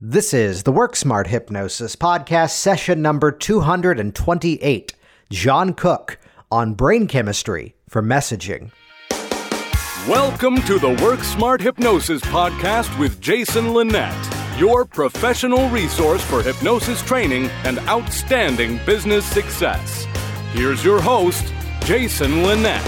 This is the Work Smart Hypnosis Podcast, session number 228. Jon Cook on brain chemistry for messaging. Welcome to the Work Smart Hypnosis Podcast with Jason Linett, your professional resource for hypnosis training and outstanding business success. Here's your host, Jason Linett.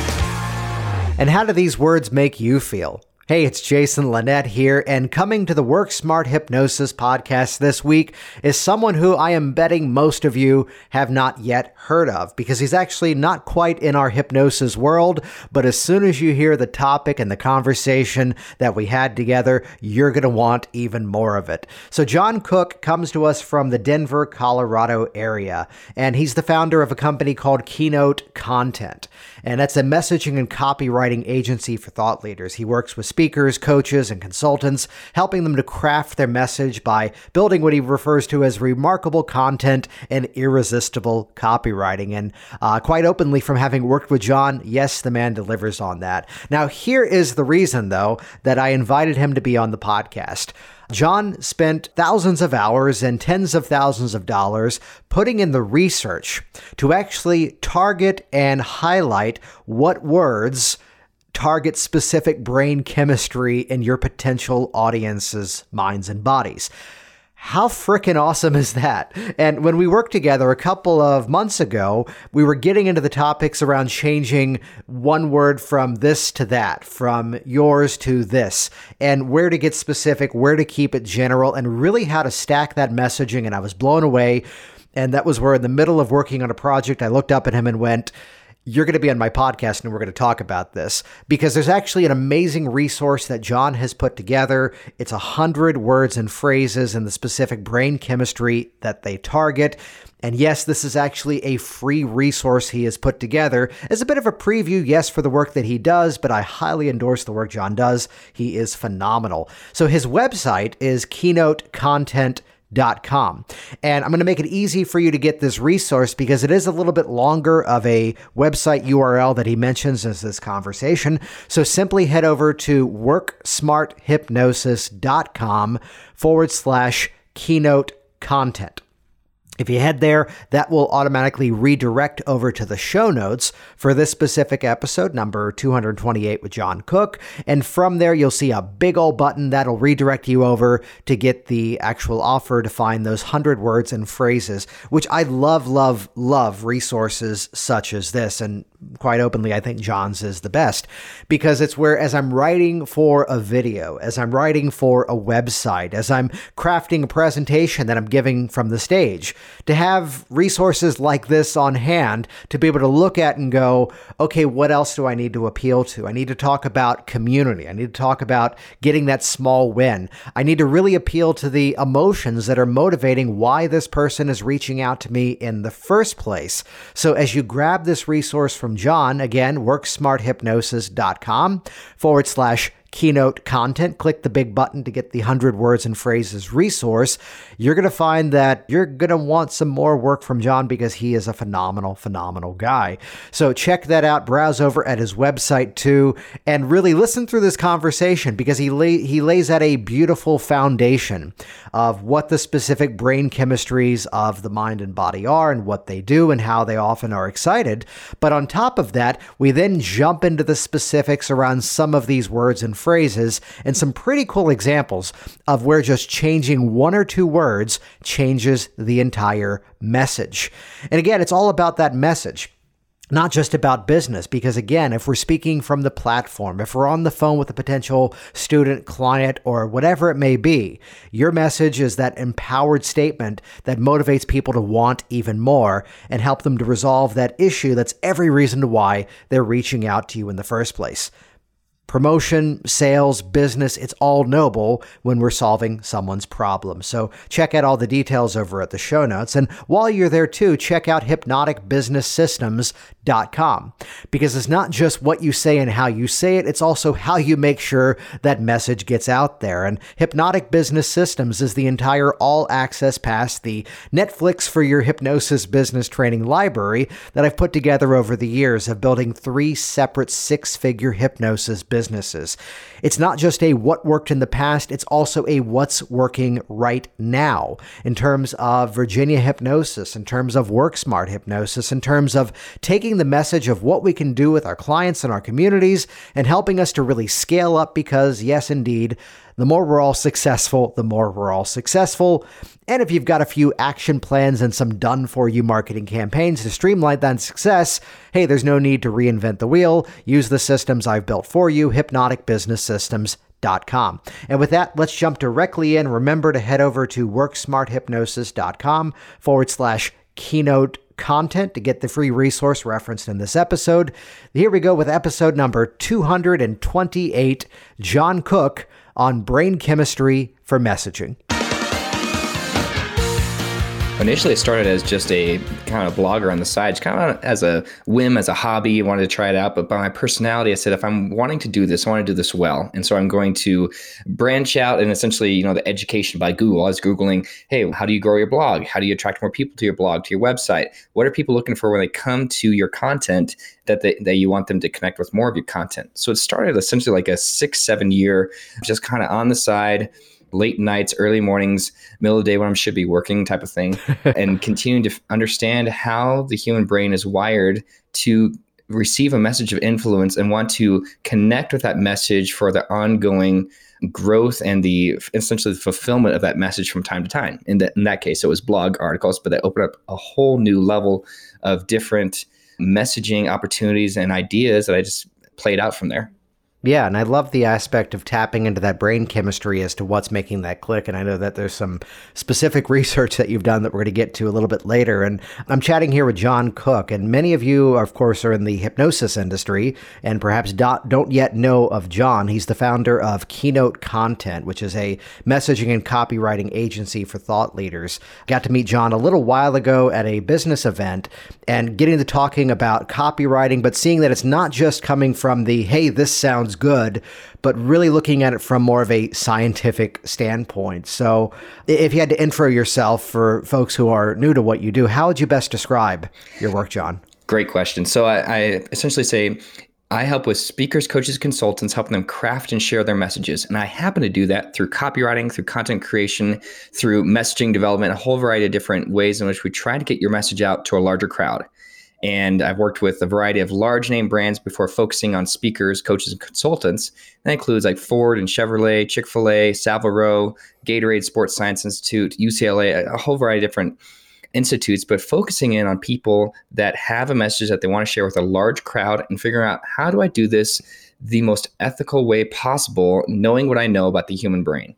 And how do these words make you feel? Hey, it's Jason Linett here, and coming to the Work Smart Hypnosis podcast this week is someone who I am betting most of you have not yet heard of because he's actually not quite in our hypnosis world. But as soon as you hear the topic and the conversation that we had together, you're going to want even more of it. So, Jon Cook comes to us from the Denver, Colorado area, and he's the founder of a company called Keynote Content. And that's a messaging and copywriting agency for thought leaders. He works with speakers, coaches, and consultants, helping them to craft their message by building what he refers to as remarkable content and irresistible copywriting. And uh, quite openly, from having worked with Jon, yes, the man delivers on that. Now, here is the reason, though, that I invited him to be on the podcast. Jon spent thousands of hours and tens of thousands of dollars putting in the research to actually target and highlight what words target specific brain chemistry in your potential audience's minds and bodies. How freaking awesome is that? And when we worked together a couple of months ago, we were getting into the topics around changing one word from this to that, from yours to this, and where to get specific, where to keep it general, and really how to stack that messaging. And I was blown away. And that was where, in the middle of working on a project, I looked up at him and went, you're going to be on my podcast and we're going to talk about this because there's actually an amazing resource that Jon has put together. It's a hundred words and phrases and the specific brain chemistry that they target. And yes, this is actually a free resource he has put together as a bit of a preview, yes, for the work that he does, but I highly endorse the work Jon does. He is phenomenal. So his website is Keynote Content com. And I'm going to make it easy for you to get this resource because it is a little bit longer of a website URL that he mentions in this conversation. So simply head over to worksmarthypnosis.com forward slash keynote content. If you head there, that will automatically redirect over to the show notes for this specific episode, number 228 with Jon Cook. And from there, you'll see a big old button that'll redirect you over to get the actual offer to find those 100 words and phrases, which I love, love, love resources such as this. And quite openly, I think Jon's is the best because it's where, as I'm writing for a video, as I'm writing for a website, as I'm crafting a presentation that I'm giving from the stage, to have resources like this on hand to be able to look at and go, okay, what else do I need to appeal to? I need to talk about community. I need to talk about getting that small win. I need to really appeal to the emotions that are motivating why this person is reaching out to me in the first place. So as you grab this resource from Jon, again, worksmarthypnosis.com forward slash keynote content, click the big button to get the 100 words and phrases resource, you're going to find that you're going to want some more work from Jon because he is a phenomenal, phenomenal guy. So check that out, browse over at his website too, and really listen through this conversation because he, lay, he lays out a beautiful foundation of what the specific brain chemistries of the mind and body are and what they do and how they often are excited. But on top of that, we then jump into the specifics around some of these words and phrases and some pretty cool examples of where just changing one or two words changes the entire message. And again, it's all about that message not just about business, because again, if we're speaking from the platform, if we're on the phone with a potential student, client, or whatever it may be, your message is that empowered statement that motivates people to want even more and help them to resolve that issue that's every reason why they're reaching out to you in the first place. Promotion, sales, business, it's all noble when we're solving someone's problem. So check out all the details over at the show notes. And while you're there too, check out hypnoticbusinesssystems.com because it's not just what you say and how you say it, it's also how you make sure that message gets out there. And Hypnotic Business Systems is the entire all access pass, the Netflix for your hypnosis business training library that I've put together over the years of building three separate six figure hypnosis businesses businesses. It's not just a what worked in the past, it's also a what's working right now in terms of Virginia hypnosis, in terms of work smart hypnosis, in terms of taking the message of what we can do with our clients and our communities and helping us to really scale up because, yes, indeed, the more we're all successful, the more we're all successful. And if you've got a few action plans and some done for you marketing campaigns to streamline that success, hey, there's no need to reinvent the wheel. Use the systems I've built for you, hypnoticbusinesssystems.com. And with that, let's jump directly in. Remember to head over to worksmarthypnosis.com forward slash keynote content to get the free resource referenced in this episode. Here we go with episode number 228 Jon Cook on brain chemistry for messaging. Initially, it started as just a kind of blogger on the side, just kind of as a whim, as a hobby. I wanted to try it out. But by my personality, I said, if I'm wanting to do this, I want to do this well. And so I'm going to branch out and essentially, you know, the education by Google. I was Googling, hey, how do you grow your blog? How do you attract more people to your blog, to your website? What are people looking for when they come to your content that, they, that you want them to connect with more of your content? So it started essentially like a six, seven year, just kind of on the side late nights, early mornings, middle of the day when I should be working type of thing, and continuing to understand how the human brain is wired to receive a message of influence and want to connect with that message for the ongoing growth and the essentially the fulfillment of that message from time to time. In that in that case, it was blog articles, but they open up a whole new level of different messaging opportunities and ideas that I just played out from there. Yeah, and I love the aspect of tapping into that brain chemistry as to what's making that click. And I know that there's some specific research that you've done that we're going to get to a little bit later. And I'm chatting here with Jon Cook, and many of you, of course, are in the hypnosis industry and perhaps don't yet know of Jon. He's the founder of Keynote Content, which is a messaging and copywriting agency for thought leaders. Got to meet Jon a little while ago at a business event and getting to talking about copywriting, but seeing that it's not just coming from the, hey, this sounds sounds good, but really looking at it from more of a scientific standpoint. So, if you had to intro yourself for folks who are new to what you do, how would you best describe your work, Jon? Great question. So, I, I essentially say I help with speakers, coaches, consultants, helping them craft and share their messages. And I happen to do that through copywriting, through content creation, through messaging development, a whole variety of different ways in which we try to get your message out to a larger crowd. And I've worked with a variety of large name brands before focusing on speakers, coaches, and consultants. That includes like Ford and Chevrolet, Chick fil A, Savile Gatorade Sports Science Institute, UCLA, a whole variety of different institutes, but focusing in on people that have a message that they want to share with a large crowd and figuring out how do I do this the most ethical way possible, knowing what I know about the human brain.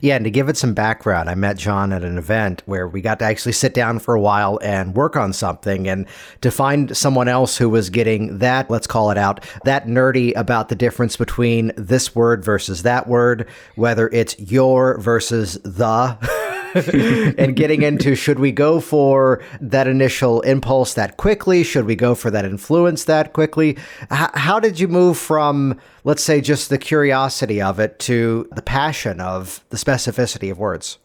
Yeah, and to give it some background, I met Jon at an event where we got to actually sit down for a while and work on something. And to find someone else who was getting that, let's call it out, that nerdy about the difference between this word versus that word, whether it's your versus the. and getting into should we go for that initial impulse that quickly? Should we go for that influence that quickly? H- how did you move from, let's say, just the curiosity of it to the passion of the specificity of words?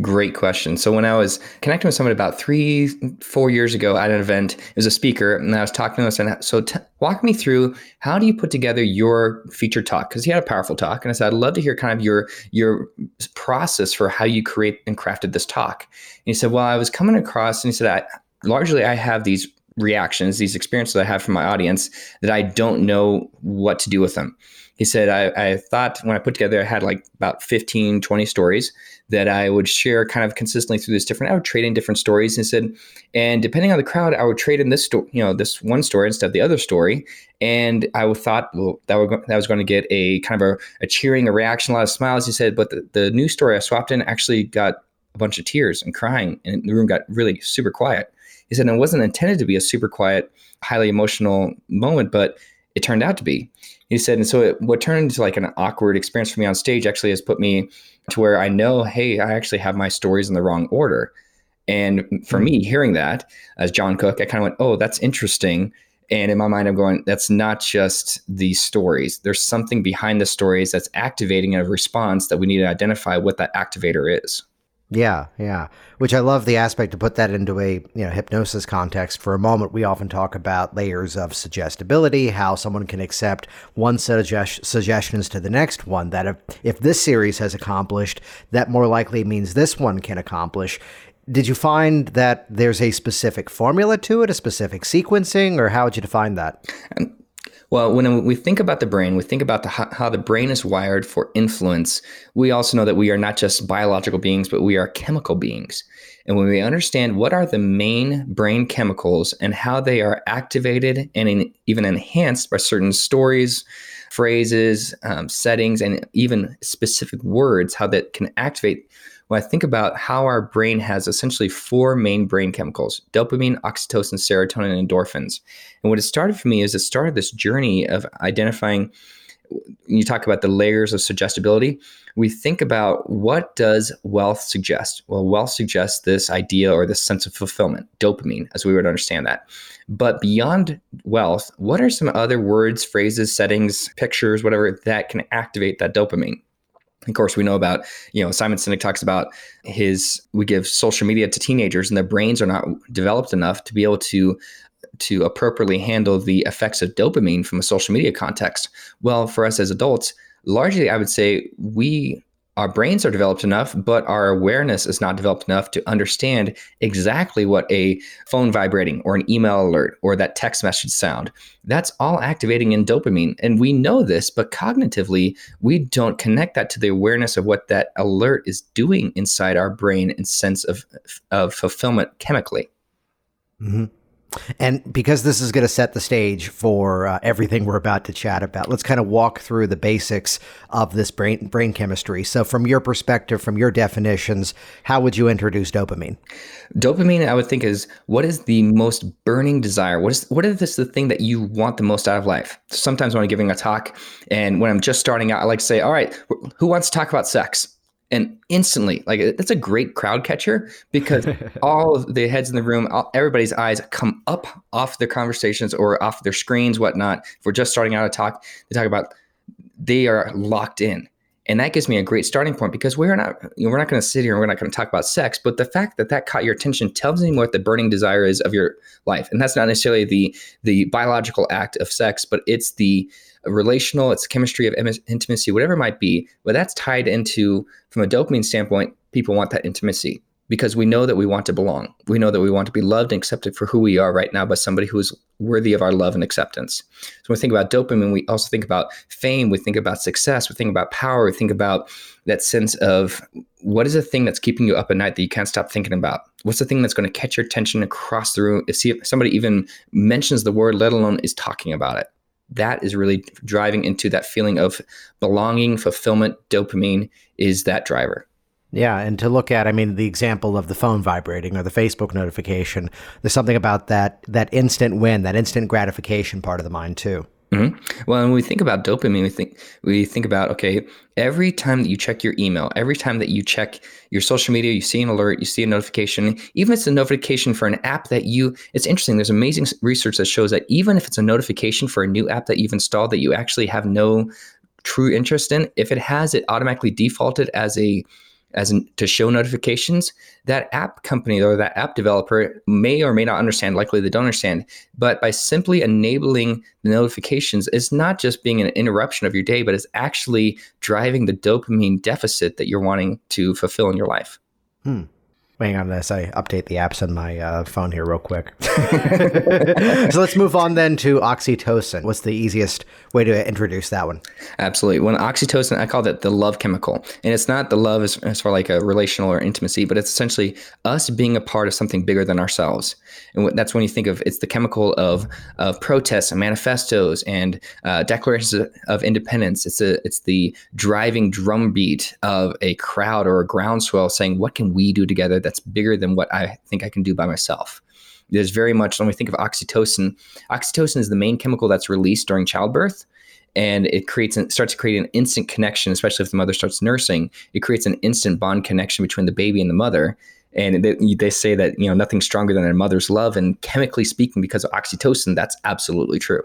Great question. So when I was connecting with someone about three, four years ago at an event, it was a speaker, and I was talking to him. And so t- walk me through how do you put together your feature talk? Because he had a powerful talk, and I said I'd love to hear kind of your your process for how you create and crafted this talk. And he said, well, I was coming across, and he said, I, largely I have these reactions, these experiences I have from my audience that I don't know what to do with them he said I, I, thought when i put together i had like about 15 20 stories that i would share kind of consistently through this different i would trade in different stories and said and depending on the crowd i would trade in this story you know this one story instead of the other story. And i thought well, that, would, that was going to get a kind of a, a, cheering a reaction a lot of smiles he said. But the, the new story i swapped in actually got a bunch of tears and crying and the room got really super quiet. He said it wasn't intended to be a super quiet highly emotional moment but it turned out to be. He said, and so it, what turned into like an awkward experience for me on stage actually has put me to where I know, hey, I actually have my stories in the wrong order. And for me, hmm. hearing that as Jon Cook, I kind of went, oh, that's interesting. And in my mind, I'm going, that's not just these stories. There's something behind the stories that's activating a response that we need to identify what that activator is. Yeah, yeah. Which I love the aspect to put that into a you know hypnosis context. For a moment, we often talk about layers of suggestibility, how someone can accept one set of suggest- suggestions to the next one. That if if this series has accomplished, that more likely means this one can accomplish. Did you find that there's a specific formula to it, a specific sequencing, or how would you define that? Well, when we think about the brain, we think about the, how the brain is wired for influence. We also know that we are not just biological beings, but we are chemical beings. And when we understand what are the main brain chemicals and how they are activated and in, even enhanced by certain stories, phrases, um, settings, and even specific words, how that can activate when I think about how our brain has essentially four main brain chemicals dopamine, oxytocin, serotonin, and endorphins. And what it started for me is it started this journey of identifying. You talk about the layers of suggestibility. We think about what does wealth suggest? Well, wealth suggests this idea or this sense of fulfillment, dopamine, as we would understand that. But beyond wealth, what are some other words, phrases, settings, pictures, whatever that can activate that dopamine? Of course, we know about, you know, Simon Sinek talks about his, we give social media to teenagers and their brains are not developed enough to be able to to appropriately handle the effects of dopamine from a social media context. Well, for us as adults, largely I would say we our brains are developed enough, but our awareness is not developed enough to understand exactly what a phone vibrating or an email alert or that text message sound. That's all activating in dopamine. And we know this, but cognitively, we don't connect that to the awareness of what that alert is doing inside our brain and sense of, of fulfillment chemically. Mm-hmm. And because this is going to set the stage for uh, everything we're about to chat about, let's kind of walk through the basics of this brain brain chemistry. So, from your perspective, from your definitions, how would you introduce dopamine? Dopamine, I would think, is what is the most burning desire? What is what is this the thing that you want the most out of life? Sometimes when I'm giving a talk, and when I'm just starting out, I like to say, "All right, who wants to talk about sex?" And instantly like that's a great crowd catcher because all of the heads in the room all, everybody's eyes come up off their conversations or off their screens whatnot if we're just starting out a talk they talk about they are locked in. And that gives me a great starting point because we're not you know, we're not going to sit here and we're not going to talk about sex but the fact that that caught your attention tells me what the burning desire is of your life. And that's not necessarily the the biological act of sex but it's the relational, it's chemistry of intimacy, whatever it might be. But that's tied into, from a dopamine standpoint, people want that intimacy because we know that we want to belong. We know that we want to be loved and accepted for who we are right now by somebody who is worthy of our love and acceptance. So when we think about dopamine, we also think about fame, we think about success, we think about power, we think about that sense of what is the thing that's keeping you up at night that you can't stop thinking about? What's the thing that's going to catch your attention across the room? See If somebody even mentions the word, let alone is talking about it that is really driving into that feeling of belonging, fulfillment, dopamine is that driver. Yeah, and to look at, I mean, the example of the phone vibrating or the Facebook notification, there's something about that that instant win, that instant gratification part of the mind too. Mm-hmm. Well, when we think about dopamine, we think we think about okay, every time that you check your email, every time that you check your social media, you see an alert, you see a notification, even if it's a notification for an app that you. It's interesting. There's amazing research that shows that even if it's a notification for a new app that you've installed that you actually have no true interest in, if it has it automatically defaulted as a as in, to show notifications, that app company or that app developer may or may not understand. Likely they don't understand. But by simply enabling the notifications, it's not just being an interruption of your day, but it's actually driving the dopamine deficit that you're wanting to fulfill in your life. Hmm. Hang on this. I update the apps on my uh, phone here real quick. so let's move on then to oxytocin. What's the easiest way to introduce that one? Absolutely. When oxytocin, I call that the love chemical. And it's not the love as, as far like a relational or intimacy, but it's essentially us being a part of something bigger than ourselves. And that's when you think of it's the chemical of, of protests and manifestos and uh, declarations of independence. It's, a, it's the driving drumbeat of a crowd or a groundswell saying, what can we do together that's bigger than what I think I can do by myself. There's very much when we think of oxytocin, oxytocin is the main chemical that's released during childbirth and it creates it starts to create an instant connection especially if the mother starts nursing. It creates an instant bond connection between the baby and the mother. And they, they say that you know nothing's stronger than a mother's love and chemically speaking because of oxytocin that's absolutely true.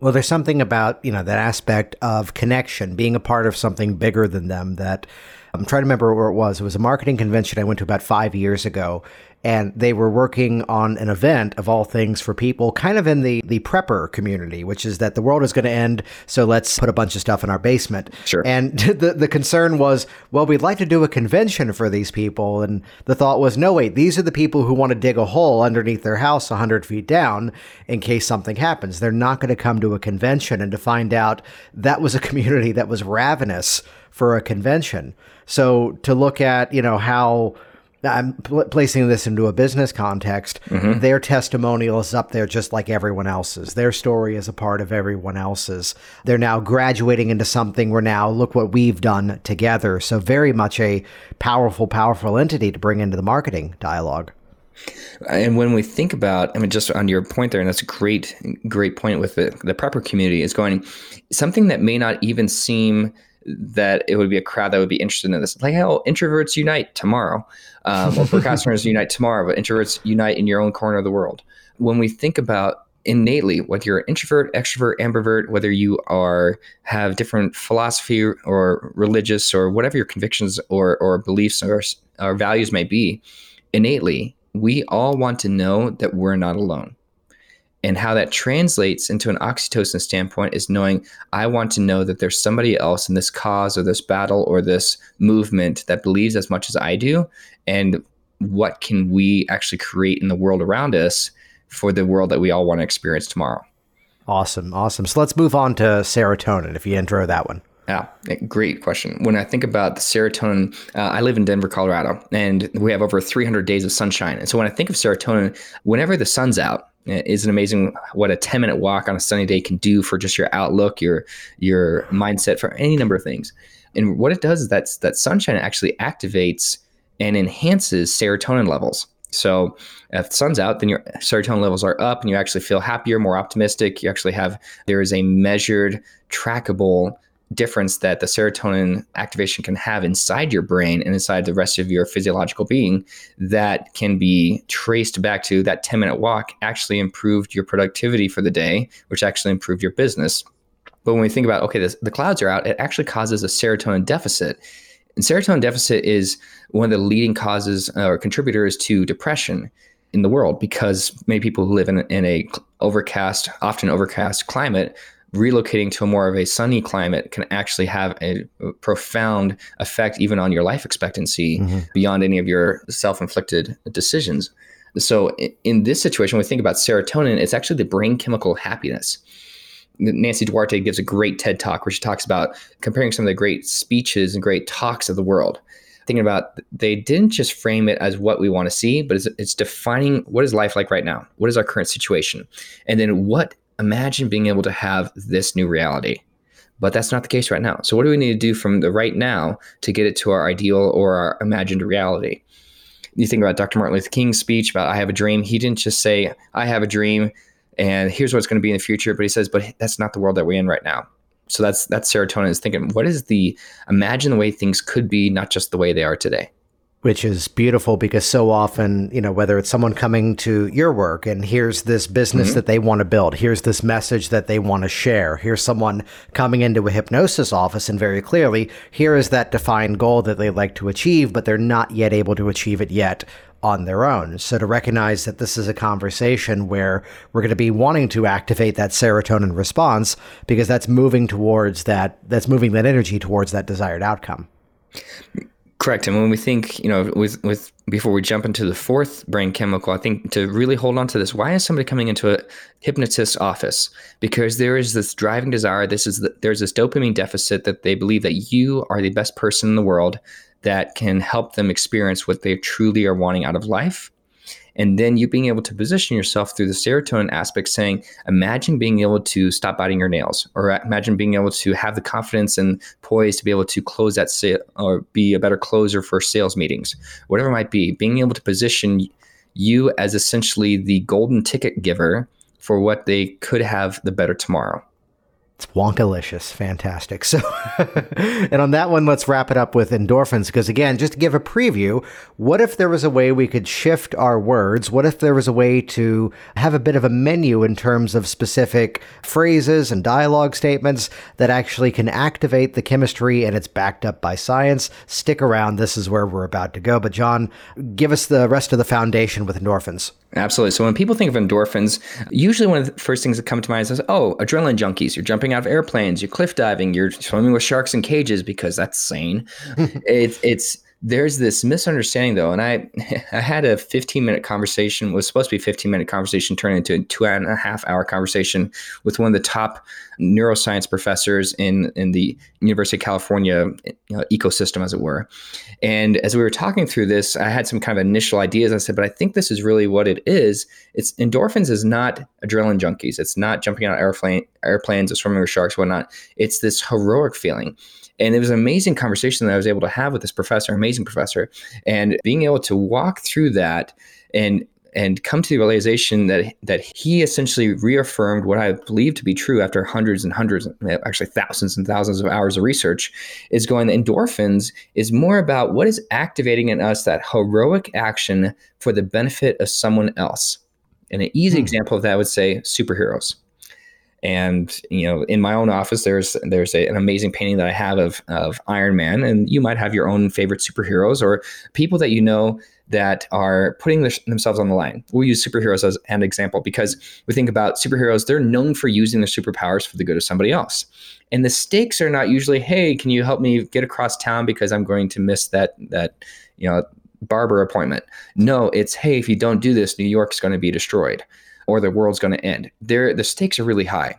Well, there's something about, you know, that aspect of connection, being a part of something bigger than them that I'm trying to remember where it was. It was a marketing convention I went to about five years ago, and they were working on an event of all things for people kind of in the the prepper community which is that the world is going to end so let's put a bunch of stuff in our basement. Sure. And the the concern was well we'd like to do a convention for these people and the thought was no wait these are the people who want to dig a hole underneath their house 100 feet down in case something happens. They're not going to come to a convention and to find out that was a community that was ravenous for a convention. So to look at you know how I'm pl- placing this into a business context. Mm-hmm. Their testimonial is up there just like everyone else's. Their story is a part of everyone else's. They're now graduating into something where now look what we've done together. So, very much a powerful, powerful entity to bring into the marketing dialogue. And when we think about, I mean, just on your point there, and that's a great, great point with the, the prepper community is going something that may not even seem that it would be a crowd that would be interested in this. Like, hell, introverts unite tomorrow, um, or procrastinators unite tomorrow, but introverts unite in your own corner of the world. When we think about innately, whether you're an introvert, extrovert, ambivert, whether you are have different philosophy or religious or whatever your convictions or, or beliefs or, or values may be, innately, we all want to know that we're not alone. And how that translates into an oxytocin standpoint is knowing I want to know that there's somebody else in this cause or this battle or this movement that believes as much as I do. And what can we actually create in the world around us for the world that we all want to experience tomorrow? Awesome. Awesome. So let's move on to serotonin if you intro that one. Yeah, great question. When I think about the serotonin, uh, I live in Denver, Colorado, and we have over 300 days of sunshine. And so when I think of serotonin, whenever the sun's out, isn't amazing what a 10 minute walk on a sunny day can do for just your outlook, your your mindset for any number of things. And what it does is that that sunshine actually activates and enhances serotonin levels. So if the sun's out, then your serotonin levels are up and you actually feel happier, more optimistic. You actually have there is a measured, trackable difference that the serotonin activation can have inside your brain and inside the rest of your physiological being that can be traced back to that 10 minute walk actually improved your productivity for the day, which actually improved your business. But when we think about, okay, this, the clouds are out, it actually causes a serotonin deficit. And serotonin deficit is one of the leading causes or contributors to depression in the world because many people who live in, in a overcast, often overcast climate relocating to a more of a sunny climate can actually have a profound effect even on your life expectancy mm-hmm. beyond any of your self-inflicted decisions. So in this situation when we think about serotonin it's actually the brain chemical happiness. Nancy duarte gives a great ted talk where she talks about comparing some of the great speeches and great talks of the world thinking about they didn't just frame it as what we want to see but it's, it's defining what is life like right now? What is our current situation? And then what imagine being able to have this new reality. But that's not the case right now. So, what do we need to do from the right now to get it to our ideal or our imagined reality? You think about Dr. Martin Luther King's speech about I have a dream. He didn't just say, I have a dream and here's what's going to be in the future, but he says, but that's not the world that we're in right now. So that's that's serotonin is thinking, what is the imagine the way things could be, not just the way they are today which is beautiful because so often, you know, whether it's someone coming to your work and here's this business mm-hmm. that they want to build, here's this message that they want to share, here's someone coming into a hypnosis office and very clearly, here is that defined goal that they'd like to achieve, but they're not yet able to achieve it yet on their own. So to recognize that this is a conversation where we're going to be wanting to activate that serotonin response because that's moving towards that, that's moving that energy towards that desired outcome. Correct. And when we think, you know, with with before we jump into the fourth brain chemical, I think to really hold on to this, why is somebody coming into a hypnotist's office? Because there is this driving desire. This is the, there's this dopamine deficit that they believe that you are the best person in the world that can help them experience what they truly are wanting out of life. And then you being able to position yourself through the serotonin aspect, saying, imagine being able to stop biting your nails, or uh, imagine being able to have the confidence and poise to be able to close that sale or be a better closer for sales meetings, whatever it might be. Being able to position you as essentially the golden ticket giver for what they could have the better tomorrow. It's Wonkalicious. Fantastic. So, and on that one, let's wrap it up with endorphins. Because again, just to give a preview, what if there was a way we could shift our words? What if there was a way to have a bit of a menu in terms of specific phrases and dialogue statements that actually can activate the chemistry and it's backed up by science? Stick around. This is where we're about to go. But, Jon, give us the rest of the foundation with endorphins. Absolutely. So when people think of endorphins, usually one of the first things that come to mind is, oh, adrenaline junkies. You're jumping out of airplanes, you're cliff diving, you're swimming with sharks in cages because that's sane. it's it's there's this misunderstanding though, and I I had a 15 minute conversation was supposed to be a 15 minute conversation turned into a two and a half hour conversation with one of the top neuroscience professors in in the University of California you know, ecosystem, as it were. And as we were talking through this, I had some kind of initial ideas. I said, but I think this is really what it is. It's endorphins is not adrenaline junkies. It's not jumping out airplane airplanes or swimming with sharks, whatnot. It's this heroic feeling. And it was an amazing conversation that I was able to have with this professor, amazing professor, and being able to walk through that and and come to the realization that that he essentially reaffirmed what I believe to be true after hundreds and hundreds, actually thousands and thousands of hours of research, is going that endorphins is more about what is activating in us that heroic action for the benefit of someone else. And an easy hmm. example of that would say superheroes. And you know, in my own office, there's there's a, an amazing painting that I have of of Iron Man, and you might have your own favorite superheroes or people that you know that are putting their, themselves on the line. We'll use superheroes as an example because we think about superheroes; they're known for using their superpowers for the good of somebody else. And the stakes are not usually, "Hey, can you help me get across town because I'm going to miss that that you know barber appointment?" No, it's, "Hey, if you don't do this, New York's going to be destroyed." Or the world's going to end. There, the stakes are really high.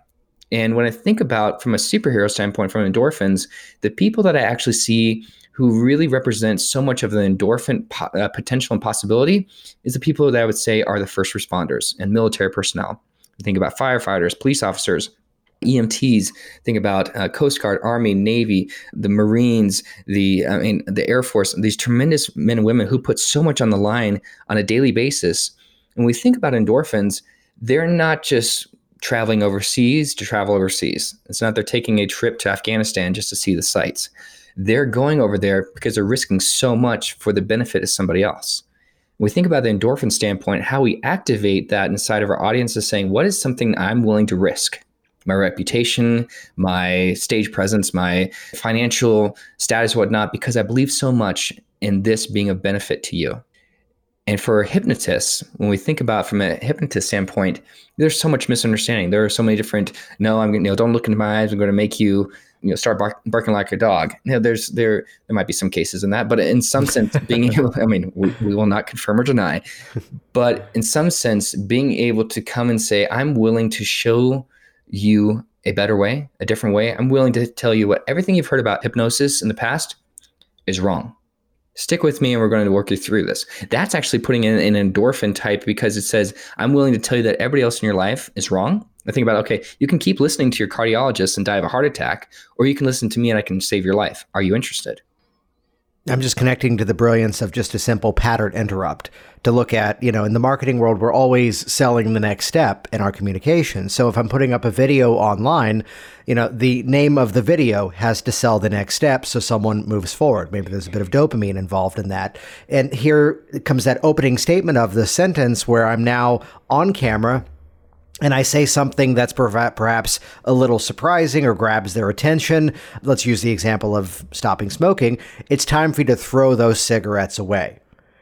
And when I think about from a superhero standpoint, from endorphins, the people that I actually see who really represent so much of the endorphin po- uh, potential and possibility is the people that I would say are the first responders and military personnel. think about firefighters, police officers, EMTs. Think about uh, Coast Guard, Army, Navy, the Marines, the I mean the Air Force. These tremendous men and women who put so much on the line on a daily basis. And we think about endorphins, they're not just traveling overseas to travel overseas. It's not they're taking a trip to Afghanistan just to see the sights. They're going over there because they're risking so much for the benefit of somebody else. We think about the endorphin standpoint, how we activate that inside of our audience is saying, what is something I'm willing to risk? My reputation, my stage presence, my financial status, whatnot, because I believe so much in this being of benefit to you. And for hypnotists, when we think about from a hypnotist standpoint, there's so much misunderstanding. There are so many different. No, I'm you know, don't look into my eyes. I'm going to make you, you know, start bark, barking like a dog. You know, there's there there might be some cases in that, but in some sense, being able, I mean, we, we will not confirm or deny, but in some sense, being able to come and say, I'm willing to show you a better way, a different way. I'm willing to tell you what everything you've heard about hypnosis in the past is wrong stick with me and we're going to work you through this. That's actually putting in an endorphin type because it says, I'm willing to tell you that everybody else in your life is wrong. I think about, okay, you can keep listening to your cardiologist and die of a heart attack, or you can listen to me and I can save your life. Are you interested? I'm just connecting to the brilliance of just a simple pattern interrupt to look at, you know, in the marketing world, we're always selling the next step in our communication. So if I'm putting up a video online, you know, the name of the video has to sell the next step so someone moves forward. Maybe there's a bit of dopamine involved in that. And here comes that opening statement of the sentence where I'm now on camera and I say something that's perhaps a little surprising or grabs their attention, let's use the example of stopping smoking, it's time for you to throw those cigarettes away.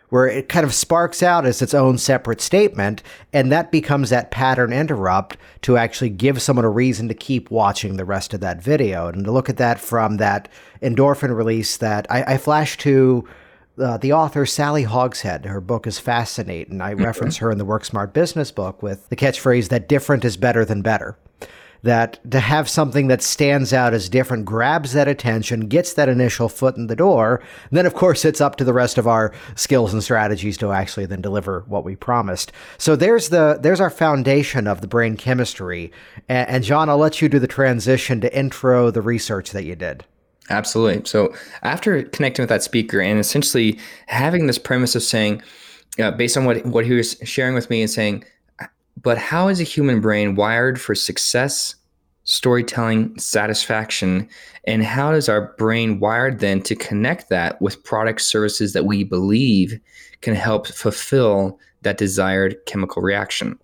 Where it kind of sparks out as its own separate statement, and that becomes that pattern interrupt to actually give someone a reason to keep watching the rest of that video. And to look at that from that endorphin release that I, I flash to uh, the author Sally Hogshead. Her book is fascinating. I mm-hmm. reference her in the Work Smart Business book with the catchphrase that different is better than better. That to have something that stands out as different grabs that attention, gets that initial foot in the door. Then, of course, it's up to the rest of our skills and strategies to actually then deliver what we promised. So there's the there's our foundation of the brain chemistry. And, and Jon, I'll let you do the transition to intro the research that you did. Absolutely. So after connecting with that speaker and essentially having this premise of saying, uh, based on what what he was sharing with me and saying, but how is a human brain wired for success, storytelling, satisfaction, and how does our brain wired then to connect that with product services that we believe can help fulfill that desired chemical reaction?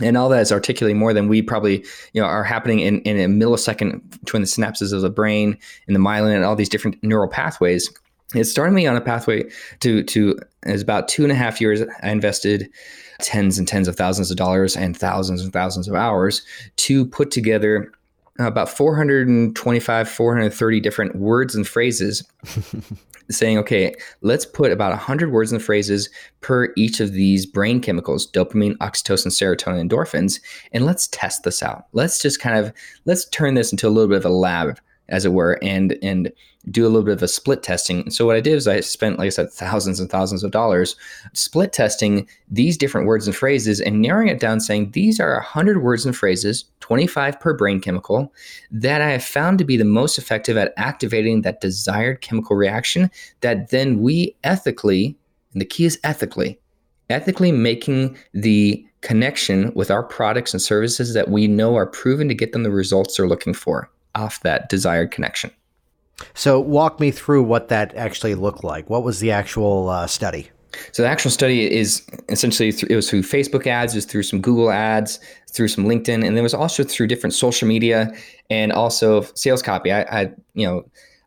And all that is articulating more than we probably, you know, are happening in, in a millisecond between the synapses of the brain and the myelin and all these different neural pathways. It started me on a pathway to to is about two and a half years. I invested tens and tens of thousands of dollars and thousands and thousands of hours to put together about 425 430 different words and phrases saying okay let's put about 100 words and phrases per each of these brain chemicals dopamine oxytocin serotonin endorphins and let's test this out. Let's just kind of let's turn this into a little bit of a lab as it were and and do a little bit of a split testing. So what I did is I spent, like I said, thousands and thousands of dollars split testing these different words and phrases and narrowing it down, saying these are 100 words and phrases, 25 per brain chemical, that I have found to be the most effective at activating that desired chemical reaction that then we ethically, and the key is ethically, ethically making the connection with our products and services that we know are proven to get them the results they're looking for off that desired connection. So, walk me through what that actually looked like. What was the actual uh, study? So the actual study is essentially it was through Facebook ads, it was through some Google ads, through some LinkedIn, and it was also through different social media and also sales copy. I, I you know,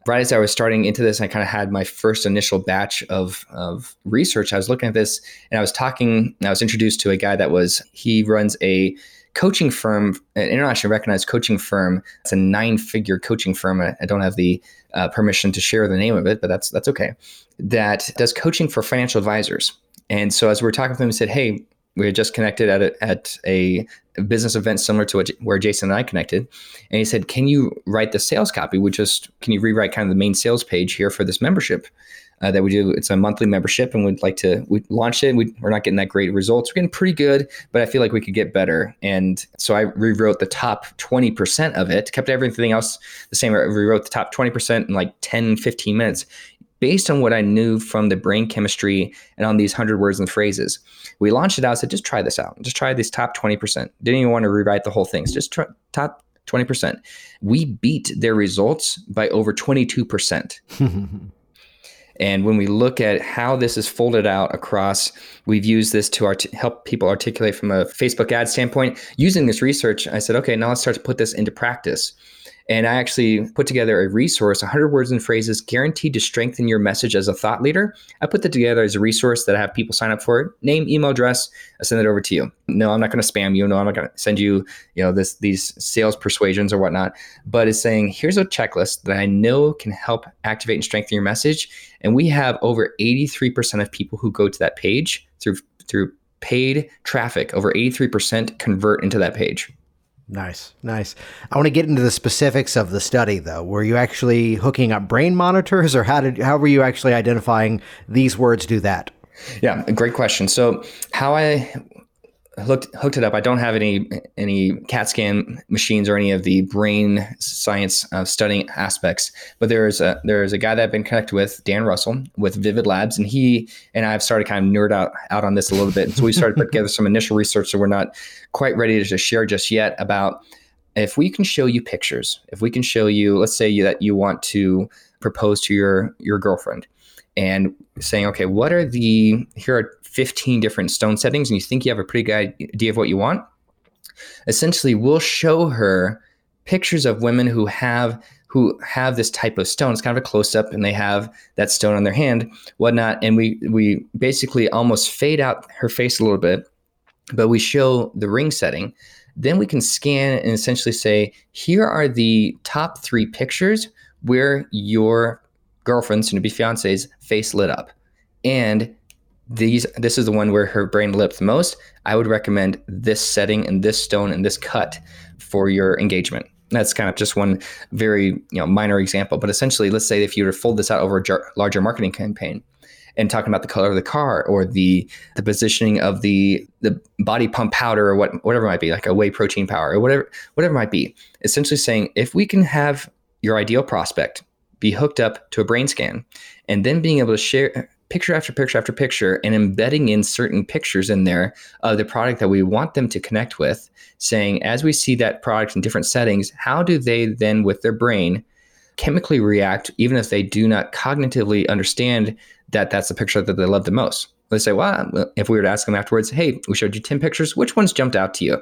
right as I was starting into this, I kind of had my first initial batch of of research. I was looking at this and I was talking. I was introduced to a guy that was he runs a coaching firm, an internationally recognized coaching firm. It's a nine figure coaching firm. I, don't have the uh, permission to share the name of it, but that's that's okay. That does coaching for financial advisors. And so as we were talking with him, he said, "Hey, we had just connected at a, at a business event similar to what, where Jason and I connected, and he said, "Can you write the sales copy? We just can you rewrite kind of the main sales page here for this membership?" Uh, that we do. It's a monthly membership, and we'd like to we launched it. We, are not getting that great results. We're getting pretty good, but I feel like we could get better. And so I rewrote the top 20% of it, kept everything else the same. I rewrote the top 20% in like 10, 15 minutes based on what I knew from the brain chemistry and on these 100 words and phrases. We launched it out, I said, just try this out. Just try these top 20%. Didn't even want to rewrite the whole thing. So just try, top 20%. We beat their results by over 22%. And when we look at how this is folded out across, we've used this to art- help people articulate from a Facebook ad standpoint. Using this research, I said, okay, now let's start to put this into practice. And I actually put together a resource, 100 words and phrases guaranteed to strengthen your message as a thought leader. I put that together as a resource that I have people sign up for. It. Name, email address, I send it over to you. No, I'm not going to spam you. No, I'm not going to send you, you know, this these sales persuasions or whatnot. But it's saying here's a checklist that I know can help activate and strengthen your message. And we have over 83% of people who go to that page through through paid traffic. Over 83% convert into that page. Nice, nice. I want to get into the specifics of the study, though. Were you actually hooking up brain monitors, or how did how were you actually identifying these words do that? Yeah, great question. So, how I hooked hooked it up. I don't have any any CAT scan machines or any of the brain science uh, studying aspects, but there's a there's a guy that I've been connected with, Dan Russell, with Vivid Labs, and he and I've started kind of nerd out out on this a little bit. And so we started put together some initial research, so we're not quite ready to share just yet about if we can show you pictures, if we can show you, let's say you, that you want to propose to your your girlfriend, and saying, okay, what are the here are 15 different stone settings and you think you have a pretty good idea of what you want, essentially we'll show her pictures of women who have who have this type of stone. It's kind of a close up, and they have that stone on their hand, whatnot. And we we basically almost fade out her face a little bit, but we show the ring setting. Then we can scan and essentially say, here are the top three pictures where your girlfriend's soon to be fiance's face lit up, and these this is the one where her brain lit the most. I would recommend this setting and this stone and this cut for your engagement. That's kind of just one very you know minor example, but essentially, let's say if you were to fold this out over a jar- larger marketing campaign, and talking about the color of the car or the the positioning of the the body pump powder or what whatever it might be, like a whey protein powder or whatever whatever it might be. Essentially saying if we can have your ideal prospect be hooked up to a brain scan and then being able to share picture after picture after picture and embedding in certain pictures in there of the product that we want them to connect with, saying, as we see that product in different settings, how do they then, with their brain, chemically react, even if they do not cognitively understand that that's the picture that they love the most? They say, well, if we were to ask them afterwards, hey, we showed you 10 pictures, which ones jumped out to you?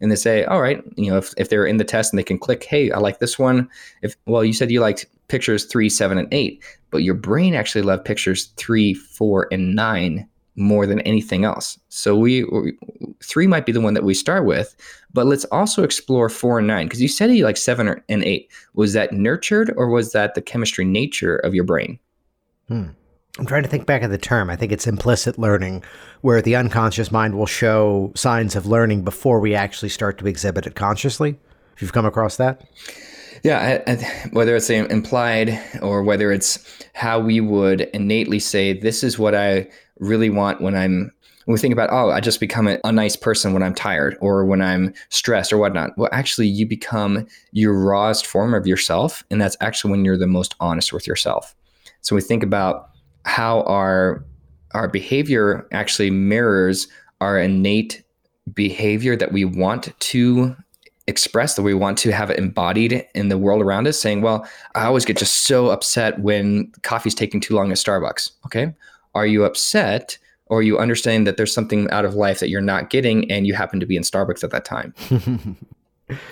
And they say, all right, you know, if, if they're in the test and they can click, hey, I like this one. If, well, you said you liked pictures three, seven, and eight, but your brain actually loved pictures three, four, and nine more than anything else. So we, three might be the one that we start with, but let's also explore four and nine because you said you like seven and eight. Was that nurtured or was that the chemistry nature of your brain? Hmm. I'm trying to think back of the term. I think it's implicit learning, where the unconscious mind will show signs of learning before we actually start to exhibit it consciously. If you've come across that. Yeah, I, I, whether it's implied or whether it's how we would innately say, "This is what I really want when I'm." When we think about, oh, I just become a, a nice person when I'm tired or when I'm stressed or whatnot. Well, actually, you become your rawest form of yourself, and that's actually when you're the most honest with yourself. So we think about how our our behavior actually mirrors our innate behavior that we want to express that we want to have it embodied in the world around us saying well i always get just so upset when coffee's taking too long at starbucks. Okay? Are you upset or you understand that there's something out of life that you're not getting and you happen to be in starbucks at that time?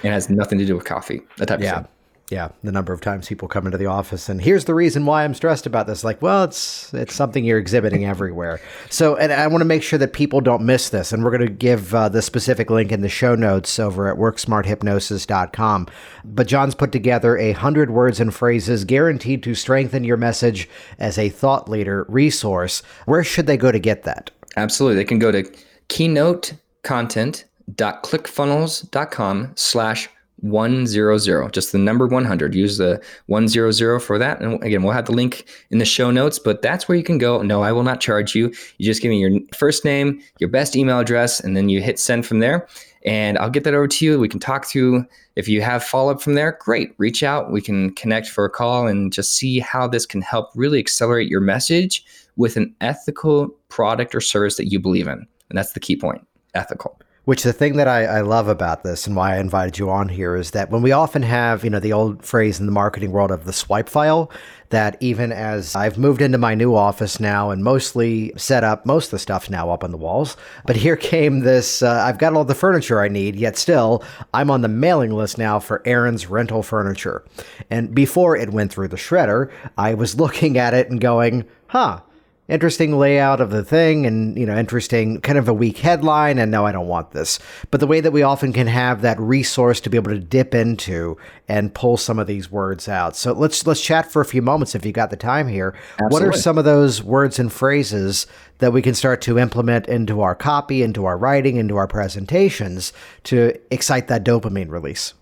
It has nothing to do with coffee that type yeah. of thing yeah, the number of times people come into the office and here's the reason why I'm stressed about this. Like, well, it's it's something you're exhibiting everywhere. So, and I want to make sure that people don't miss this, and we're going to give uh, the specific link in the show notes over at worksmarthypnosis.com. But Jon's put together a hundred words and phrases guaranteed to strengthen your message as a thought leader resource. Where should they go to get that? Absolutely, they can go to keynotecontent.clickfunnels.com slash 100 just the number 100 use the 100 for that. And again we'll have the link in the show notes but that's where you can go. No i will not charge you. You just give me your first name your best email address and then you hit send from there. And i'll get that over to you. We can talk through. If you have follow-up from there great. Reach out. We can connect for a call and just see how this can help really accelerate your message with an ethical product or service that you believe in. And that's the key point ethical which the thing that I, I, love about this and why I invited you on here is that when we often have, you know, the old phrase in the marketing world of the swipe file, that even as I've moved into my new office now and mostly set up, most of the stuff's now up on the walls. But here came this uh, I've got all the furniture I need, yet still, I'm on the mailing list now for Aaron's rental furniture. And before it went through the shredder, I was looking at it and going, huh interesting layout of the thing and you know interesting kind of a weak headline and no i don't want this. But the way that we often can have that resource to be able to dip into and pull some of these words out. So let's let's chat for a few moments if you got the time here. Absolutely. what are some of those words and phrases that we can start to implement into our copy into our writing into our presentations to excite that dopamine release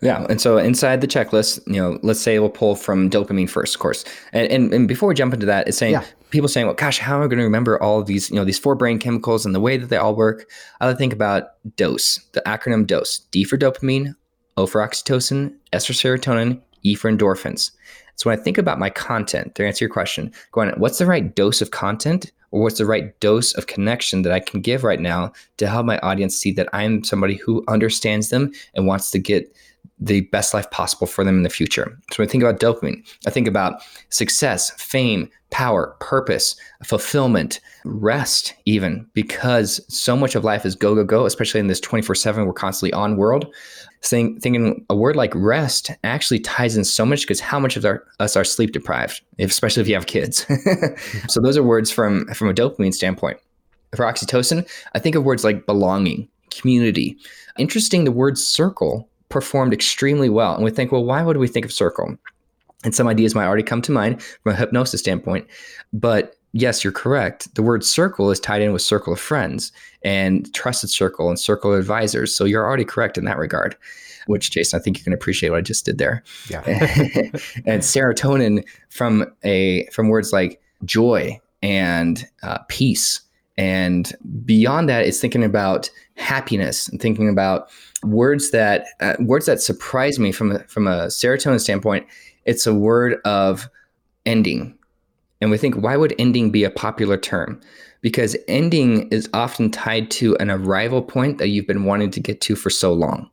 yeah, and so inside the checklist, you know, let's say we'll pull from dopamine first, of course. And, and, and before we jump into that, it's saying yeah. people saying, "Well, gosh, how am I going to remember all of these, you know, these four brain chemicals and the way that they all work?" I would think about DOSE, the acronym DOSE: D for dopamine, O for oxytocin, S for serotonin, E for endorphins. So when I think about my content, to answer your question, going, what's the right dose of content? Or what's the right dose of connection that I can give right now to help my audience see that I'm somebody who understands them and wants to get the best life possible for them in the future. So when I think about dopamine, I think about success, fame, power, purpose, fulfillment, rest, even because so much of life is go, go, go, especially in this 24 7, we're constantly on world. Think, thinking a word like rest actually ties in so much because how much of our, us are sleep deprived, especially if you have kids. so those are words from, from a dopamine standpoint. For oxytocin, I think of words like belonging, community. Interesting, the word circle performed extremely well. And we think, well, why would we think of circle? And some ideas might already come to mind from a hypnosis standpoint. But yes, you're correct. The word circle is tied in with circle of friends and trusted circle and circle of advisors. So you're already correct in that regard, which, Jason, I think you can appreciate what I just did there. Yeah. and serotonin from a from words like joy and uh, peace. And beyond that, it's thinking about happiness and thinking about words that uh, words that surprise me from from a serotonin standpoint. It's a word of ending, And we think, why would ending be a popular term? Because ending is often tied to an arrival point that you've been wanting to get to for so long.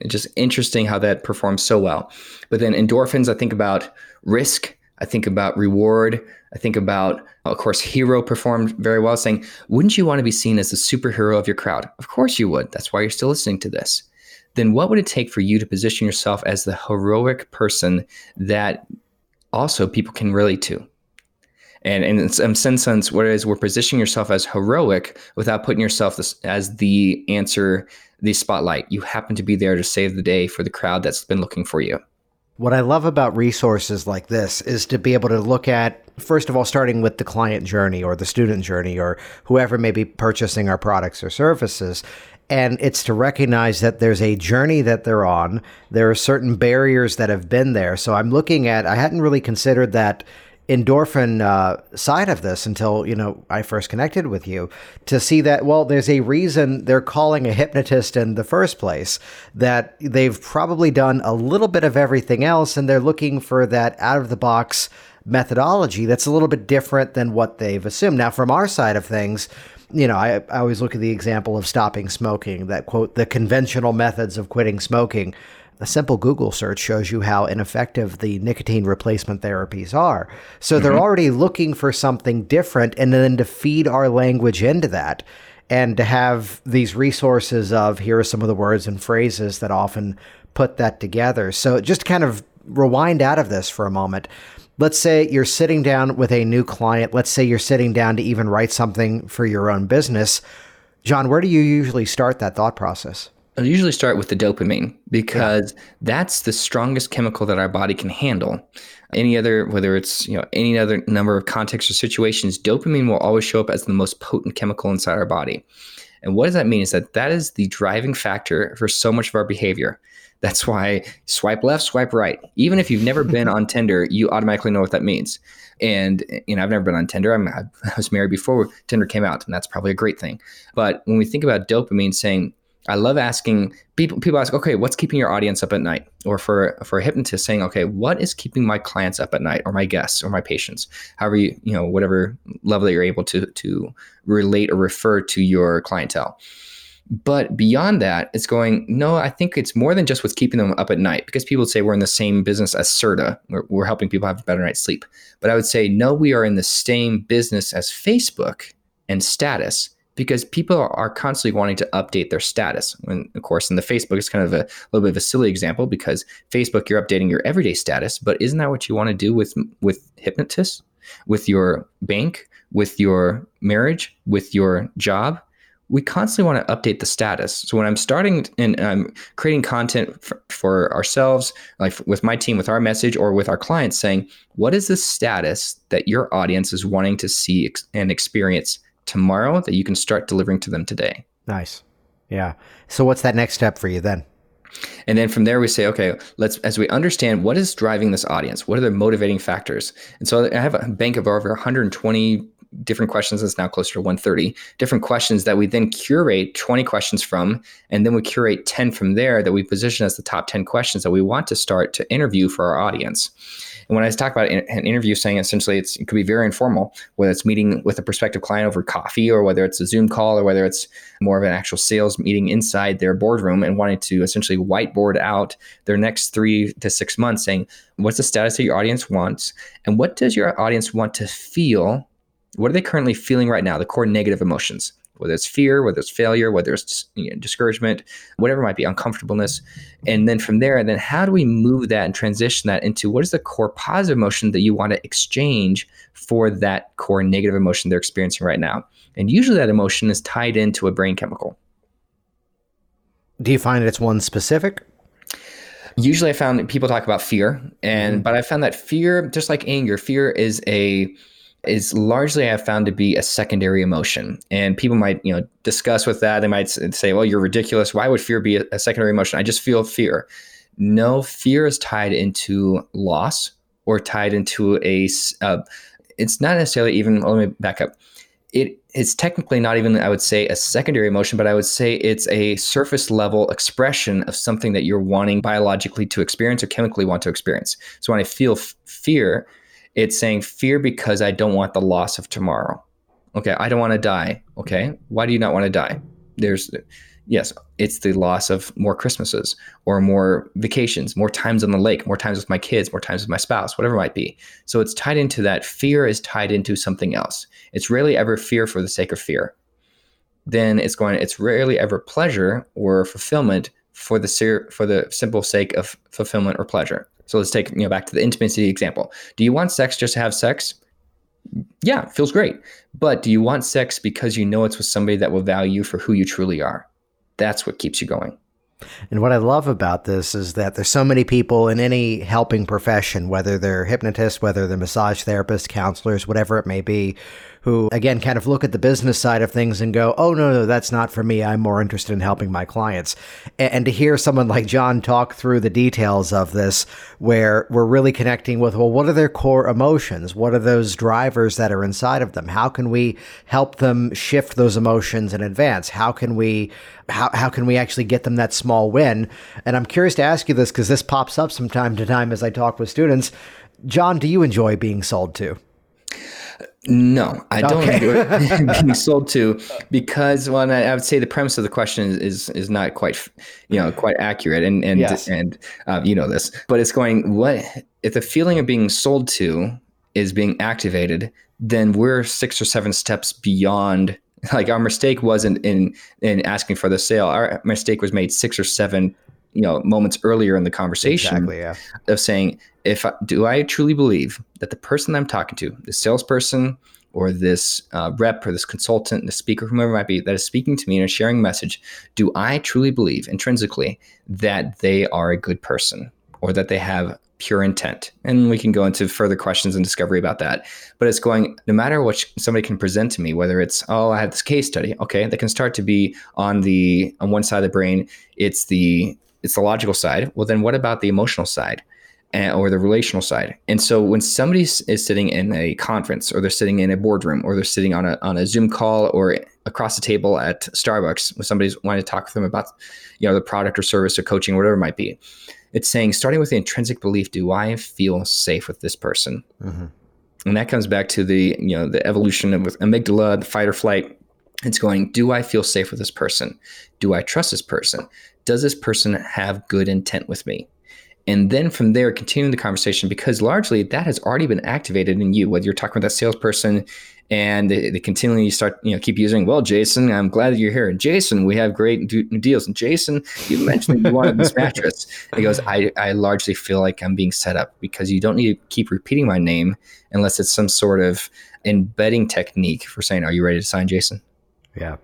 It's just interesting how that performs so well. But then endorphins, I think about risk, I think about reward, I think about, of course, hero performed very well, saying, Wouldn't you want to be seen as the superhero of your crowd? Of course you would. That's why you're still listening to this. Then what would it take for you to position yourself as the heroic person that also people can relate to? And, and in some sense, is, we're positioning yourself as heroic without putting yourself as the answer, the spotlight. You happen to be there to save the day for the crowd that's been looking for you. What I love about resources like this is to be able to look at, first of all, starting with the client journey or the student journey or whoever may be purchasing our products or services. And it's to recognize that there's a journey that they're on. There are certain barriers that have been there. So I'm looking at, I hadn't really considered that endorphin uh, side of this until you know I first connected with you to see that well there's a reason they're calling a hypnotist in the first place that they've probably done a little bit of everything else and they're looking for that out of the box methodology that's a little bit different than what they've assumed now from our side of things you know, I, I always look at the example of stopping smoking, that quote, the conventional methods of quitting smoking a simple Google search shows you how ineffective the nicotine replacement therapies are. So mm-hmm. they're already looking for something different, and then to feed our language into that and to have these resources of here are some of the words and phrases that often put that together. So just kind of rewind out of this for a moment. Let's say you're sitting down with a new client. Let's say you're sitting down to even write something for your own business. Jon, where do you usually start that thought process? I usually start with the dopamine because yeah. that's the strongest chemical that our body can handle. Any other, whether it's you know any other number of contexts or situations, dopamine will always show up as the most potent chemical inside our body. And what does that mean? Is that that is the driving factor for so much of our behavior. That's why swipe left, swipe right. Even if you've never been on Tinder, you automatically know what that means. And you know, I've never been on Tinder. I'm, I was married before Tinder came out, and that's probably a great thing. But when we think about dopamine, saying I love asking people. People ask, okay, what's keeping your audience up at night? Or for for a hypnotist, saying, okay, what is keeping my clients up at night, or my guests, or my patients? However, you you know, whatever level that you're able to to relate or refer to your clientele. But beyond that, it's going, no, I think it's more than just what's keeping them up at night because people say we're in the same business as Serta. We're, we're helping people have a better night's sleep. But I would say, no, we are in the same business as Facebook and status because people are constantly wanting to update their status. And of course, in the Facebook, it's kind of a little bit of a silly example because Facebook, you're updating your everyday status, but isn't that what you want to do with with hypnotists, with your bank, with your marriage, with your job? We constantly want to update the status. So when I'm starting and I'm creating content for, for ourselves, like with my team, with our message, or with our clients, saying, "What is the status that your audience is wanting to see and experience?" tomorrow that you can start delivering to them today. Nice. Yeah. So what's that next step for you then? And then from there, we say, okay, let's, as we understand what is driving this audience, what are the motivating factors? And so I have a bank of over 120 different questions. It's now closer to 130 different questions that we then curate 20 questions from. And then we curate 10 from there that we position as the top 10 questions that we want to start to interview for our audience. And when I talk about an interview, saying essentially it could be very informal, whether it's meeting with a prospective client over coffee, or whether it's a Zoom call, or whether it's more of an actual sales meeting inside their boardroom and wanting to essentially whiteboard out their next three to six months, saying what's the status that your audience wants, and what does your audience want to feel what are they currently feeling right now? The core negative emotions, whether it's fear, whether it's failure, whether it's you know, discouragement, whatever might be, uncomfortableness. And then from there, then how do we move that and transition that into what is the core positive emotion that you want to exchange for that core negative emotion they're experiencing right now? And usually that emotion is tied into a brain chemical. Do you find it's one specific? Usually I found people talk about fear and mm-hmm. but I found that fear just like anger fear is a is largely I've found to be a secondary emotion. And people might, you know, discuss with that. They might say, well, you're ridiculous. Why would fear be a, secondary emotion? I just feel fear. No, fear is tied into loss or tied into a, uh, it's not necessarily even, let me back up. It it's technically not even, I would say, a secondary emotion, but I would say it's a surface level expression of something that you're wanting biologically to experience or chemically want to experience. So when I feel f- fear, It's saying fear because I don't want the loss of tomorrow. Okay, I don't want to die. Okay, why do you not want to die? There's, yes, it's the loss of more Christmases or more vacations, more times on the lake, more times with my kids, more times with my spouse, whatever it might be. So it's tied into that. Fear is tied into something else. It's rarely ever fear for the sake of fear. Then it's going. It's rarely ever pleasure or fulfillment for the for the simple sake of fulfillment or pleasure. So let's take you know back to the intimacy example. Do you want sex just to have sex? yeah, feels great. But do you want sex because you know it's with somebody that will value you for who you truly are? That's what keeps you going. And what I love about this is that there's so many people in any helping profession, whether they're hypnotists, whether they're massage therapists, counselors, whatever it may be, who again kind of look at the business side of things and go, oh, no, no, that's not for me. I'm more interested in helping my clients. And, to hear someone like Jon talk through the details of this, where we're really connecting with, well, what are their core emotions? What are those drivers that are inside of them? How can we help them shift those emotions in advance? How can we how, how can we actually get them that small win? And I'm curious to ask you this because this pops up from time to time as I talk with students. Jon, do you enjoy being sold to? No, I don't okay. enjoy being sold to because well, I, I, would say the premise of the question is, is, not quite you know quite accurate, and and yes. and uh, you know this, but it's going what if the feeling of being sold to is being activated, then we're six or seven steps beyond. Like our mistake wasn't in in asking for the sale. Our mistake was made six or seven you know moments earlier in the conversation exactly, yeah. of saying if I, do I truly believe that the person that I'm talking to, the salesperson or this uh, rep or this consultant, the speaker, whomever it might be, that is speaking to me and sharing a message, do I truly believe intrinsically that they are a good person or that they have pure intent? And we can go into further questions and discovery about that. But it's going, no matter what somebody can present to me, whether it's, oh, I have this case study, okay, they can start to be on the, on one side of the brain, it's the, it's the logical side. Well, then what about the emotional side? and, or the relational side. And so when somebody is sitting in a conference or they're sitting in a boardroom or they're sitting on a, on a Zoom call or across the table at Starbucks when somebody's wanting to talk to them about, you know, the product or service or coaching, or whatever it might be, it's saying, starting with the intrinsic belief, do I feel safe with this person? Mm-hmm. And that comes back to the, you know, the evolution of amygdala, the fight or flight. It's going, do I feel safe with this person? Do I trust this person? Does this person have good intent with me? and then from there continuing the conversation because largely that has already been activated in you whether you're talking with that salesperson and they, they continually start you know keep using well jason i'm glad that you're here. And jason we have great do- deals. And jason you mentioned you wanted this mattress. He goes I, I largely feel like i'm being set up because you don't need to keep repeating my name unless it's some sort of embedding technique for saying are you ready to sign jason yeah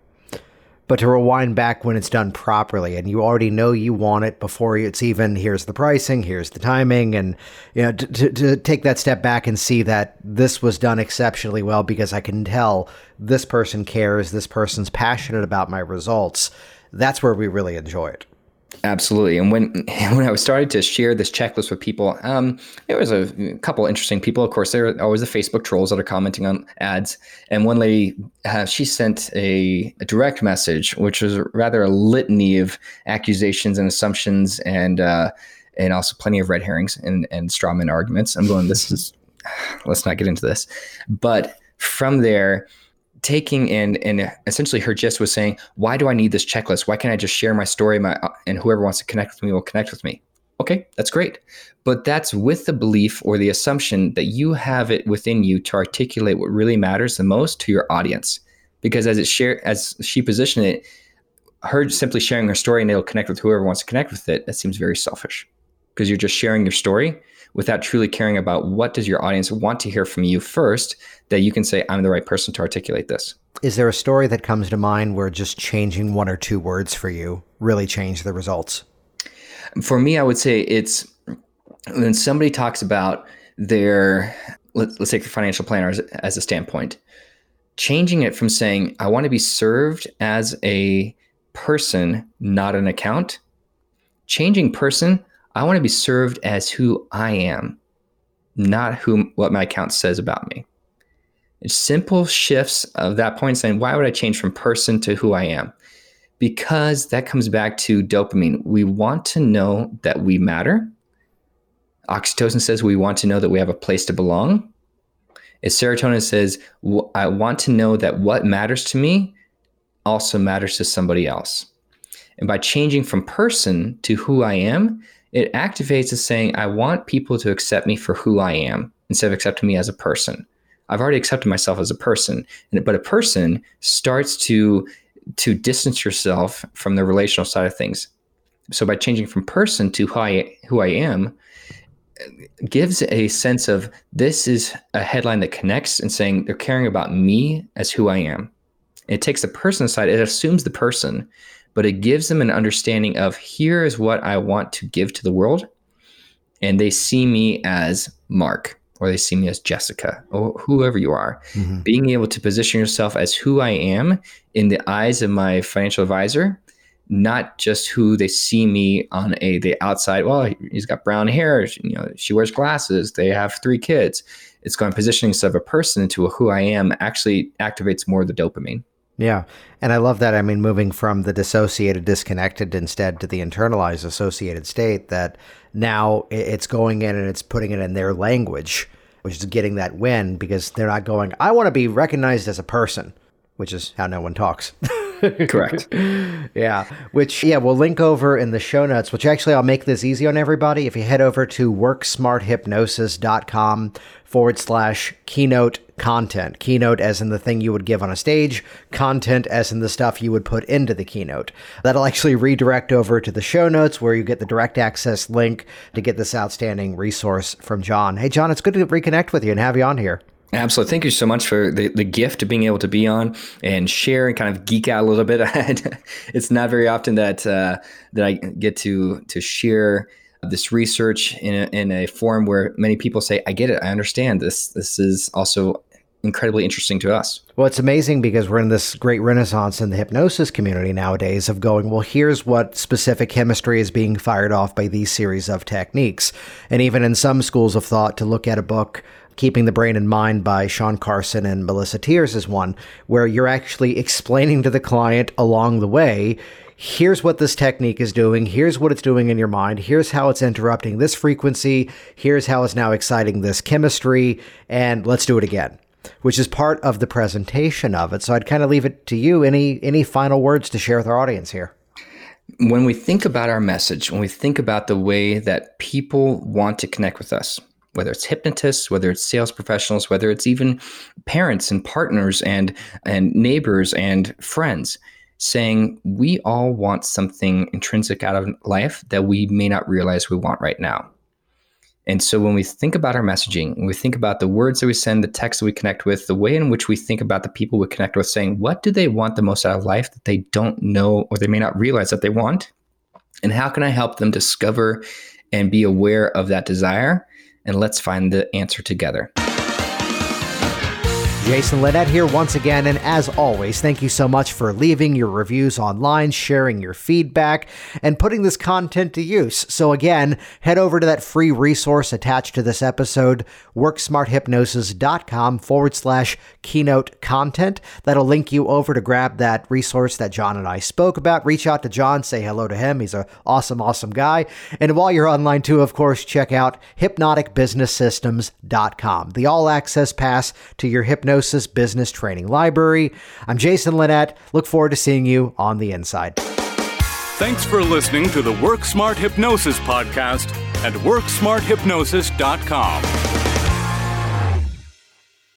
but to rewind back when it's done properly and you already know you want it before it's even here's the pricing here's the timing and you know to, to, to, take that step back and see that this was done exceptionally well because i can tell this person cares this person's passionate about my results that's where we really enjoy it Absolutely. And when when I was starting to share this checklist with people, um, there was a couple interesting people. Of course, there are always the Facebook trolls that are commenting on ads. And one lady, uh, she sent a, a, direct message, which was rather a litany of accusations and assumptions, and uh, and also plenty of red herrings and and strawman arguments. I'm going. This is. Let's not get into this. But from there taking and and essentially her gist was saying, why do I need this checklist? Why can't I just share my story? My uh, and whoever wants to connect with me will connect with me. Okay, that's great, but that's with the belief or the assumption that you have it within you to articulate what really matters the most to your audience. Because as it share as she positioned it, her simply sharing her story and it'll connect with whoever wants to connect with it. That seems very selfish because you're just sharing your story without truly caring about what does your audience want to hear from you first that you can say i'm the right person to articulate this. Is there a story that comes to mind where just changing one or two words for you really changed the results? For me i would say it's when somebody talks about their let, us take the financial planner as, as a standpoint. Changing it from saying i want to be served as a person not an account changing person I want to be served as who I am, not who what my account says about me. It's simple shifts of that point saying, why would I change from person to who I am? Because that comes back to dopamine. We want to know that we matter. Oxytocin says we want to know that we have a place to belong. is serotonin says, I want to know that what matters to me also matters to somebody else. And by changing from person to who I am, it activates as saying, I want people to accept me for who I am instead of accepting me as a person. I've already accepted myself as a person, but a person starts to to distance yourself from the relational side of things. So by changing from person to who I who I am, uh, gives a sense of this is a headline that connects and saying they're caring about me as who I am. It takes the person aside, it assumes the person, but it gives them an understanding of here is what I want to give to the world. And they see me as Mark or they see me as Jessica or whoever you are. Mm-hmm. Being able to position yourself as who I am in the eyes of my financial advisor not just who they see me on a the outside. Well, he's got brown hair. You know, she wears glasses. They have three kids. It's going positioning of a person into a who I am actually activates more of the dopamine. Yeah. And I love that. I mean, moving from the dissociated, disconnected instead to the internalized associated state, that now it's going in and it's putting it in their language, which is getting that win because they're not going, I want to be recognized as a person, which is how no one talks. Correct. yeah. Which, yeah, we'll link over in the show notes, which actually I'll make this easy on everybody. If you head over to worksmarthypnosis.com forward slash keynote content. Keynote as in the thing you would give on a stage, content as in the stuff you would put into the keynote. That'll actually redirect over to the show notes where you get the direct access link to get this outstanding resource from Jon. Hey, Jon, it's good to reconnect with you and have you on here. Absolutely. Thank you so much for the, the gift of being able to be on and share and kind of geek out a little bit. it's not very often that uh, that I get to to share this research in a, in a forum where many people say, "I get it. I understand this. This is also incredibly interesting to us." Well, it's amazing because we're in this great renaissance in the hypnosis community nowadays of going, well, here's what specific chemistry is being fired off by these series of techniques. And even in some schools of thought, to look at a book Keeping the Brain in Mind by Shawn Carson and Melissa Tiers is one where you're actually explaining to the client along the way here's what this technique is doing, here's what it's doing in your mind, here's how it's interrupting this frequency, here's how it's now exciting this chemistry, and let's do it again. Which is part of the presentation of it. So I'd kind of leave it to you. Any any final words to share with our audience here? When we think about our message, when we think about the way that people want to connect with us, whether it's hypnotists, whether it's sales professionals, whether it's even parents and partners and and neighbors and friends saying we all want something intrinsic out of life that we may not realize we want right now. And so when we think about our messaging, when we think about the words that we send, the text that we connect with, the way in which we think about the people we connect with, saying, what do they want the most out of life that they don't know or they may not realize that they want? And how can I help them discover and be aware of that desire and let's find the answer together. Jason Linett here once again, and as always, thank you so much for leaving your reviews online, sharing your feedback, and putting this content to use. So, again, head over to that free resource attached to this episode, worksmarthypnosis.com forward slash keynote content. That'll link you over to grab that resource that Jon and I spoke about. Reach out to Jon, say hello to him. He's an awesome, awesome guy. And while you're online, too, of course, check out hypnoticbusinesssystems.com, the all access pass to your hypnosis Hypnosis Business Training Library. I'm Jason Linett. Look forward to seeing you on the inside. Thanks for listening to the Work Smart Hypnosis podcast at WorkSmartHypnosis.com.